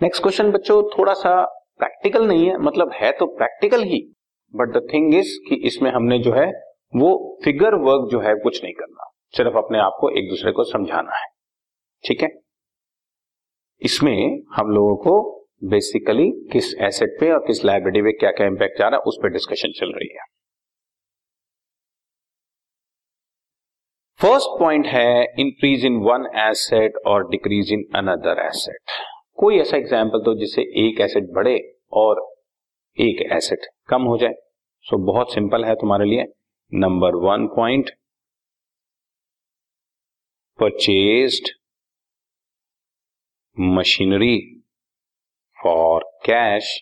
Next question बच्चों, थोड़ा सा प्रैक्टिकल नहीं है मतलब है तो प्रैक्टिकल ही बट द थिंग इज़ कि इसमें हमने जो है, वो फिगर वर्क जो है, कुछ नहीं करना। सिर्फ़ अपने आप को एक दूसरे को समझाना है। ठीक है? इसमें हम लोगों को बेसिकली किस एसेट पे और किस लाइब्रेरी पे क्या क्या इंपैक्ट आ रहा है, उस पर डिस्कशन चल रही है। फ़र्स्ट पॉइंट है इंक्रीज इन वन एसेट और डिक्रीज इन अनदर एसेट कोई ऐसा एग्ज़ाम्पल दो जिससे एक एसेट बढ़े और एक एसेट कम हो जाए। सो so, बहुत सिंपल है तुम्हारे लिए। Number one point purchased machinery for cash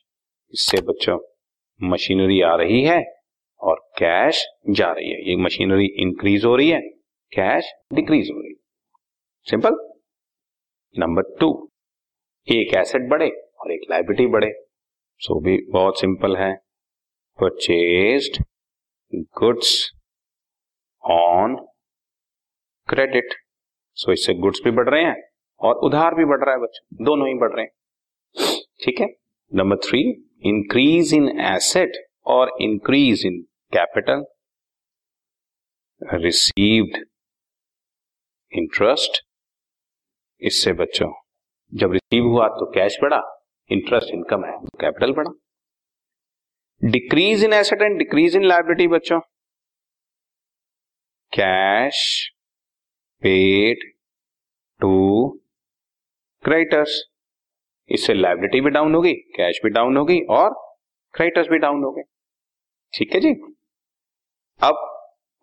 इससे बच्चों मशीनरी आ रही है और कैश जा रही है। ये मशीनरी इंक्रीज हो रही है कैश डिक्रीज हो रही है। सिंपल नंबर टू एक एसेट बढ़े और एक लाइबिलिटी बढ़े। सो भी बहुत सिंपल है। Purchased goods on credit so इससे गुड्स भी बढ़ रहे हैं और उधार भी बढ़ रहा है बच्चों। दोनों ही बढ़ रहे हैं। ठीक है? Number three increase in asset और increase in capital received interest इससे बच्चों जब रिसीव हुआ तो कैश बढ़ा इंटरेस्ट इनकम है तो कैपिटल बढ़ा। Decrease in asset and decrease in liability बच्चों। कैश पेड टू क्रेडिटर्स इससे लाइबिलिटी भी डाउन होगी कैश भी डाउन होगी और क्रेडिटर्स भी डाउन हो गए। ठीक है जी? अब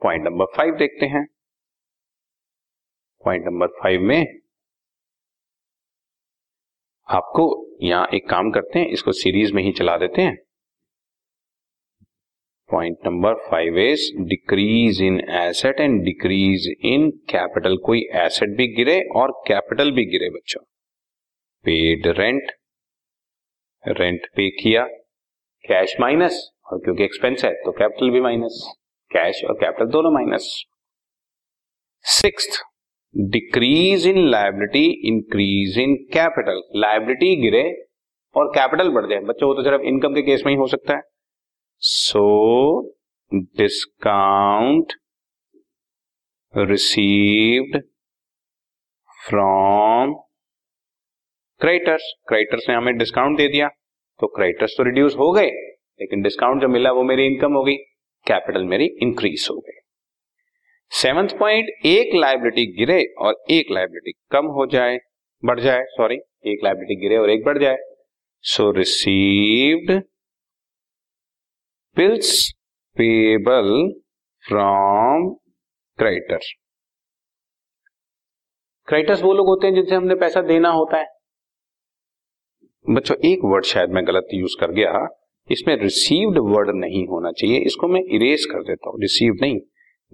पॉइंट नंबर फाइव देखते हैं। पॉइंट नंबर फाइव में आपको यहाँ एक काम करते हैं, इसको सीरीज़ में ही चला देते हैं। Point number five is decrease in asset and decrease in capital कोई एसेट भी गिरे और कैपिटल भी गिरे बच्चों। पेड रेंट रेंट पे किया कैश माइनस और क्योंकि एक्सपेंस है तो कैपिटल भी माइनस कैश और कैपिटल दोनों minus six decrease in liability increase in capital liability गिरे और कैपिटल बढ़ जाए। बच्चों, वो तो सिर्फ़ इनकम के केस में ही हो सकता है। So discount received from creditors creditors ने हमें डिस्काउंट दे दिया। तो क्रेडिटर्स तो रिड्यूस हो गए, लेकिन डिस्काउंट जो मिला वो मेरी इनकम हो गई कैपिटल मेरी इंक्रीज हो गई। सेवंथ पॉइंट, एक लाइबिलिटी गिरे और एक लाइबिलिटी कम हो जाए, बढ़ जाए सॉरी एक लाइबिलिटी गिरे और एक बढ़ जाए। So received bills payable from creditors creditors वो लोग होते हैं जिनसे हमने पैसा देना होता है। बच्चों, एक वर्ड शायद मैं गलत यूज़ कर गया। इसमें रिसीव्ड वर्ड नहीं होना चाहिए, इसको मैं इरेज कर देता हूँ। रिसीव्ड नहीं।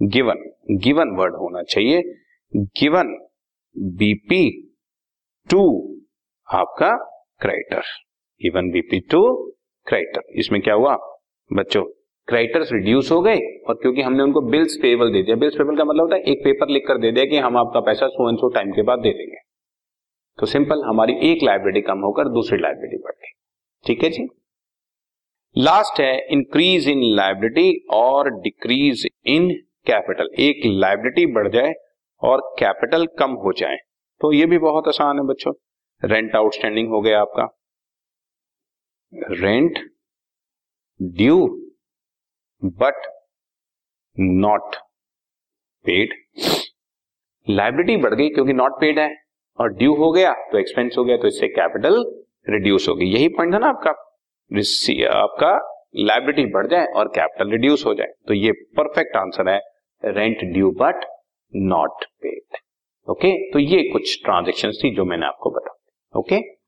गिवन गिवन वर्ड होना चाहिए। गिवन बीपी टू आपका creditor given BP to creditor इसमें क्या हुआ? बच्चों क्राइटर्स रिड्यूस हो गए और क्योंकि हमने उनको बिल्स पेबल दे दिया। बिल्स पेबल का मतलब होता है एक पेपर लिख कर दे दिया कि हम आपका पैसा सो एंड सो टाइम के बाद दे देंगे। तो सिंपल हमारी एक लाइब्रेरी कम होकर दूसरी लाइब्रेरी बढ़ गई। ठीक है जी? लास्ट है इंक्रीज इन लाइब्रेरी और डिक्रीज इन कैपिटल, एक लाइबिलिटी बढ़ जाए और कैपिटल कम हो जाए। तो ये भी बहुत आसान है बच्चों। रेंट आउटस्टैंडिंग हो गया आपका। Rent due but not paid liability बढ़ गई क्योंकि नॉट पेड है और ड्यू हो गया तो एक्सपेंस हो गया तो इससे कैपिटल रिड्यूस हो गई। यही पॉइंट था ना आपका। आपका लाइबिलिटी बढ़ जाए और कैपिटल रिड्यूस हो जाए। तो ये परफेक्ट आंसर है। Rent due but not paid okay तो ये कुछ ट्रांजेक्शन थी जो मैंने आपको बता okay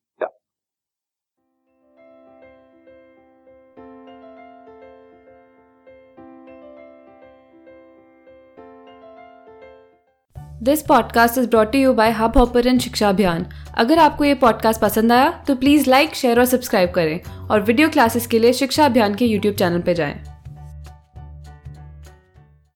this podcast is brought you by Hubhopper शिक्षा अभियान अगर आपको ये पॉडकास्ट पसंद आया तो प्लीज़ लाइक शेयर और सब्सक्राइब करें। और वीडियो क्लासेस के लिए शिक्षा अभियान के यूट्यूब चैनल पर जाएँ।